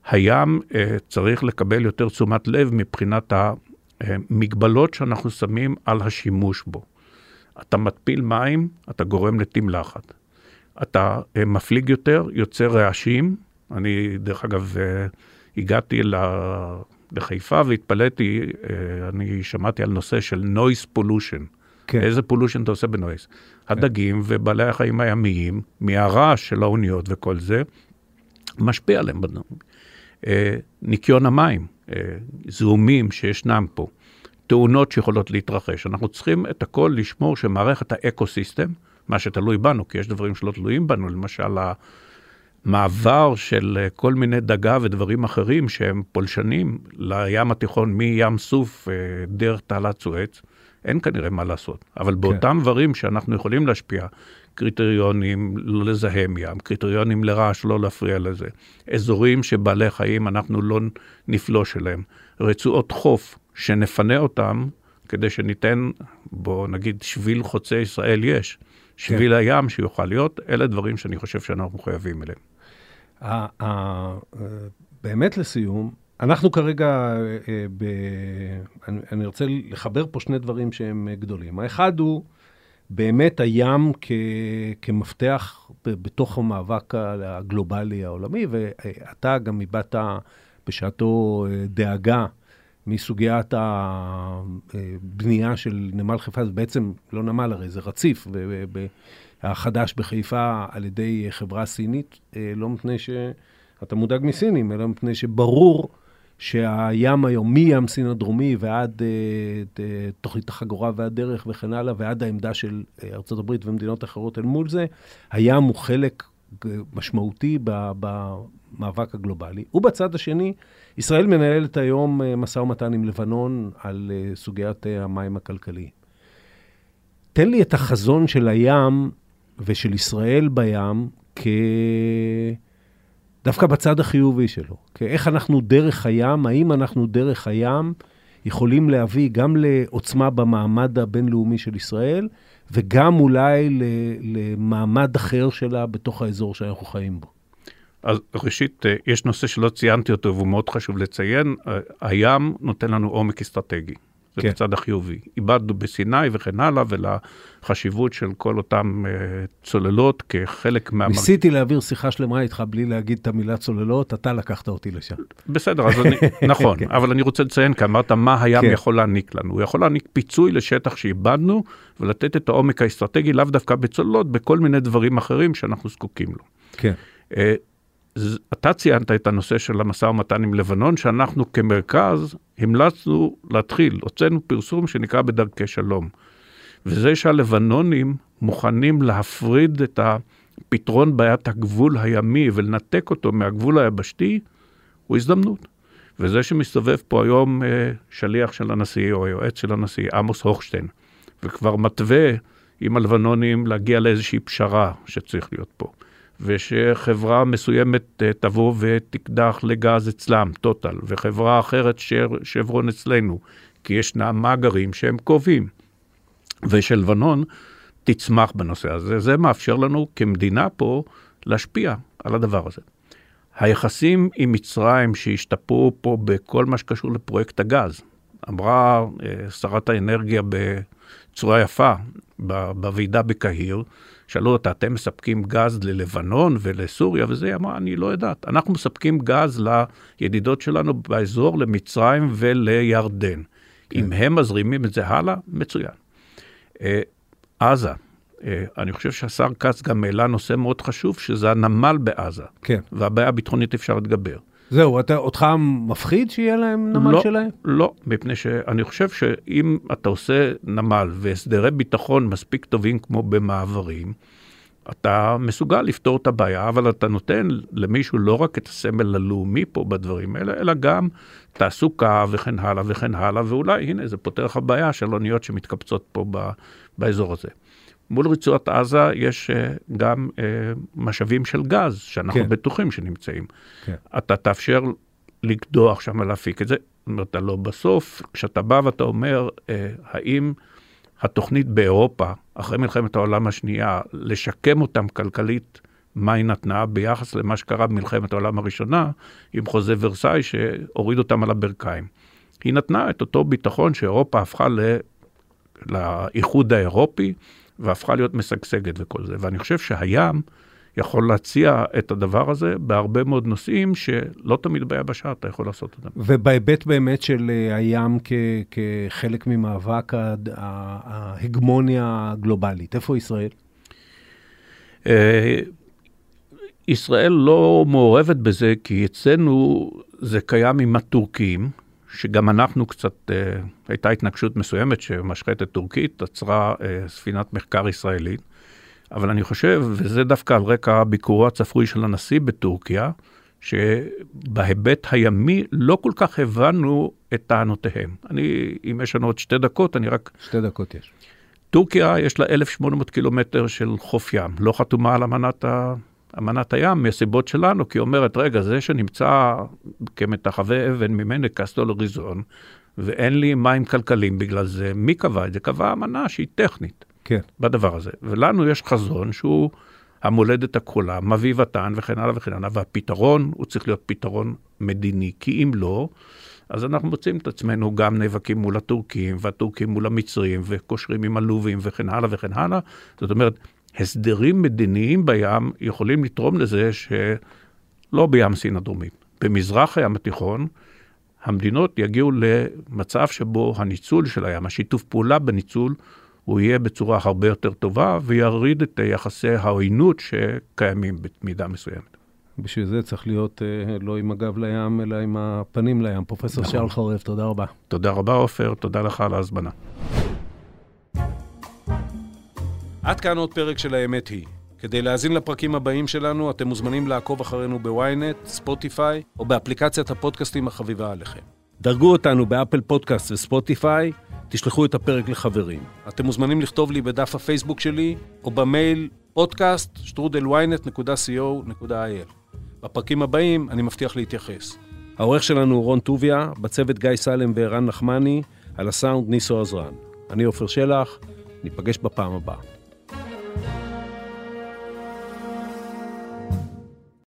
הים אה, צריך לקבל יותר תשומת לב מבחינת המגבלות שאנחנו שמים על השימוש בו. אתה מתפיל מים, אתה גורם לתמלחת. אתה אה, מפליג יותר, יוצר רעשים. אני, דרך אגב, אה, הגעתי בחיפה והתפלאתי, אה, אני שמעתי על נושא של noise pollution. כן. איזה pollution אתה עושה ב noise? כן. הדגים ובעלי החיים הימיים, מהרעש של האוניות וכל זה, משפיע עליהם. אה, ניקיון המים, אה, זיהומים שישנם פה, תאונות שיכולות להתרחש. אנחנו צריכים את הכל לשמור שמערכת ה ecosystem, מה שתלוי בנו, כי יש דברים שלא תלויים בנו, למשל מעבר של אה, כל מיני דגה ודברים אחרים שהם פולשנים לים התיכון מים סוף אה, דרך תעלת סואץ, אין כנראה מה לעשות. אבל כן. באותם דברים שאנחנו יכולים להשפיע, קריטריונים לא לזהם ים, קריטריונים לרעש, לא להפריע לזה, אזורים שבעלי חיים אנחנו לא נפלוש אליהם, רצועות חוף שנפנה אותם כדי שניתן, בוא נגיד, שביל חוצה ישראל יש, שביל כן. הים שיוכל להיות, אלה דברים שאני חושב שאנחנו מחויבים אליהם. באמת לסיום, אנחנו כרגע, אה, ב... אני, רוצה לחבר פה שני דברים שהם גדולים. האחד הוא באמת הים כ... כמפתח בתוך המאבק הגלובלי העולמי, ואתה גם הבעת בשעתו אה, דאגה מסוגיית הבנייה של נמל חיפה, זה בעצם לא נמל הרי, זה רציף, החדש בחיפה על ידי חברה סינית, אה, לא מפני שאתה מודאג מסינים, אלא מפני שברור שהים היום, מים סין הדרומי ועד אה, תוכנית החגורה והדרך וכן הלאה, ועד העמדה של אה, ארה"ב ומדינות אחרות אל מול זה, הים הוא חלק משמעותי במאבק הגלובלי. ובצד השני, ישראל מנהלת היום משא ומתן עם לבנון על סוגיית המים הכלכליים. תן לי את החזון של הים ושל ישראל בים כ... דווקא בצד החיובי שלו. איך אנחנו דרך הים, האם אנחנו דרך הים יכולים להביא גם לעוצמה במעמד הבינלאומי של ישראל, וגם אולי למעמד אחר שלה בתוך האזור שאנחנו חיים בו. אז ראשית, אה, יש נושא שלא ציינתי אותו והוא מאוד חשוב לציין, אה, הים נותן לנו עומק אסטרטגי. זה כן. בצד החיובי. איבדנו בסיני וכן הלאה, ולחשיבות של כל אותן uh, צוללות כחלק מה... ניסיתי להעביר שיחה שלמה איתך בלי להגיד את המילה צוללות, אתה לקחת אותי לשם. בסדר, אז אני, נכון, כן. אבל אני רוצה לציין, כי אמרת מה הים כן. יכול להעניק לנו. הוא יכול להעניק פיצוי לשטח שאיבדנו, ולתת את העומק האסטרטגי, לאו דווקא בצוללות, בכל מיני דברים אחרים שאנחנו זקוקים לו. כן. אתה ציינת את הנושא של המשא ומתן עם לבנון, שאנחנו כמרכז המלצנו להתחיל, הוצאנו פרסום שנקרא בדרכי שלום. וזה שהלבנונים מוכנים להפריד את הפתרון בעיית הגבול הימי ולנתק אותו מהגבול היבשתי, הוא הזדמנות. וזה שמסתובב פה היום אה, שליח של הנשיא או יועץ של הנשיא, עמוס הוכשטיין, וכבר מתווה עם הלבנונים להגיע לאיזושהי פשרה שצריך להיות פה. ושחברה מסוימת אה, תבוא ותקדח לגז אצלם, טוטל, וחברה אחרת שר, שברון אצלנו, כי ישנם מאגרים שהם קובעים. ושלבנון תצמח בנושא הזה. זה מאפשר לנו כמדינה פה להשפיע על הדבר הזה. היחסים עם מצרים שהשתפרו פה בכל מה שקשור לפרויקט הגז, אמרה אה, שרת האנרגיה בצורה יפה בוועידה בקהיר, שאלו אותה, אתם מספקים גז ללבנון ולסוריה וזה? היא אמרה, אני לא יודעת. אנחנו מספקים גז לידידות שלנו באזור, למצרים ולירדן. כן. אם הם מזרימים את זה הלאה, מצוין. אה, עזה, אה, אני חושב שהשר כץ גם העלה נושא מאוד חשוב, שזה הנמל בעזה. כן. והבעיה הביטחונית אפשר להתגבר. זהו, אתה, אותך מפחיד שיהיה להם נמל לא, שלהם? לא, מפני שאני חושב שאם אתה עושה נמל והסדרי ביטחון מספיק טובים כמו במעברים, אתה מסוגל לפתור את הבעיה, אבל אתה נותן למישהו לא רק את הסמל הלאומי פה בדברים האלה, אלא גם תעסוקה וכן הלאה וכן הלאה, ואולי, הנה, זה פותר לך בעיה של אוניות שמתקבצות פה באזור הזה. מול רצועת עזה יש uh, גם uh, משאבים של גז, שאנחנו כן. בטוחים שנמצאים. כן. אתה תאפשר לקדוח שם ולהפיק את זה. זאת אומרת, לא בסוף, כשאתה בא ואתה אומר, uh, האם התוכנית באירופה, אחרי מלחמת העולם השנייה, לשקם אותם כלכלית, מה היא נתנה ביחס למה שקרה במלחמת העולם הראשונה, עם חוזה ורסאי שהוריד אותם על הברכיים. היא נתנה את אותו ביטחון שאירופה הפכה ל... לאיחוד האירופי, והפכה להיות משגשגת וכל זה. ואני חושב שהים יכול להציע את הדבר הזה בהרבה מאוד נושאים שלא תמיד ביבשה אתה יכול לעשות אותם. ובהיבט באמת של אה, הים כ- כחלק ממאבק ההגמוניה הגלובלית, איפה ישראל? אה, ישראל לא מעורבת בזה, כי אצלנו זה קיים עם הטורקים, שגם אנחנו קצת, אה, הייתה התנגשות מסוימת שמשחטת טורקית עצרה אה, ספינת מחקר ישראלית, אבל אני חושב, וזה דווקא על רקע ביקורו הצפוי של הנשיא בטורקיה, שבהיבט הימי לא כל כך הבנו את טענותיהם. אני, אם יש לנו עוד שתי דקות, אני רק... שתי דקות יש. טורקיה, יש לה 1,800 קילומטר של חוף ים, לא חתומה על אמנת ה... אמנת הים מהסיבות שלנו, כי היא אומרת, רגע, זה שנמצא כמתחווה אבן ממני קסטול ריזון, ואין לי מים כלכליים בגלל זה, מי קבע את זה? קבע אמנה שהיא טכנית. כן. בדבר הזה. ולנו יש חזון שהוא המולדת הכחולה, מביא ותן וכן הלאה וכן הלאה, והפתרון הוא צריך להיות פתרון מדיני, כי אם לא, אז אנחנו מוצאים את עצמנו גם נאבקים מול הטורקים, והטורקים מול המצרים, וקושרים עם הלובים וכן הלאה וכן הלאה. זאת אומרת, הסדרים מדיניים בים יכולים לתרום לזה שלא בים סין הדרומית, במזרח הים התיכון, המדינות יגיעו למצב שבו הניצול של הים, השיתוף פעולה בניצול, הוא יהיה בצורה הרבה יותר טובה ויריד את יחסי העוינות שקיימים במידה מסוימת. בשביל זה צריך להיות אה, לא עם הגב לים, אלא עם הפנים לים. פרופסור נכון. שאול חורף, תודה רבה. תודה רבה, עופר, תודה לך על ההזמנה. עד כאן עוד פרק של האמת היא. כדי להאזין לפרקים הבאים שלנו, אתם מוזמנים לעקוב אחרינו בוויינט, ספוטיפיי, או באפליקציית הפודקאסטים החביבה עליכם. דרגו אותנו באפל פודקאסט וספוטיפיי, תשלחו את הפרק לחברים. אתם מוזמנים לכתוב לי בדף הפייסבוק שלי, או במייל podcast שטרודל ynet.co.il. בפרקים הבאים אני מבטיח להתייחס. העורך שלנו הוא רון טוביה, בצוות גיא סלם וערן נחמני, על הסאונד ניסו עזרן. אני עופר שלח, ניפגש בפעם הבאה. Bye.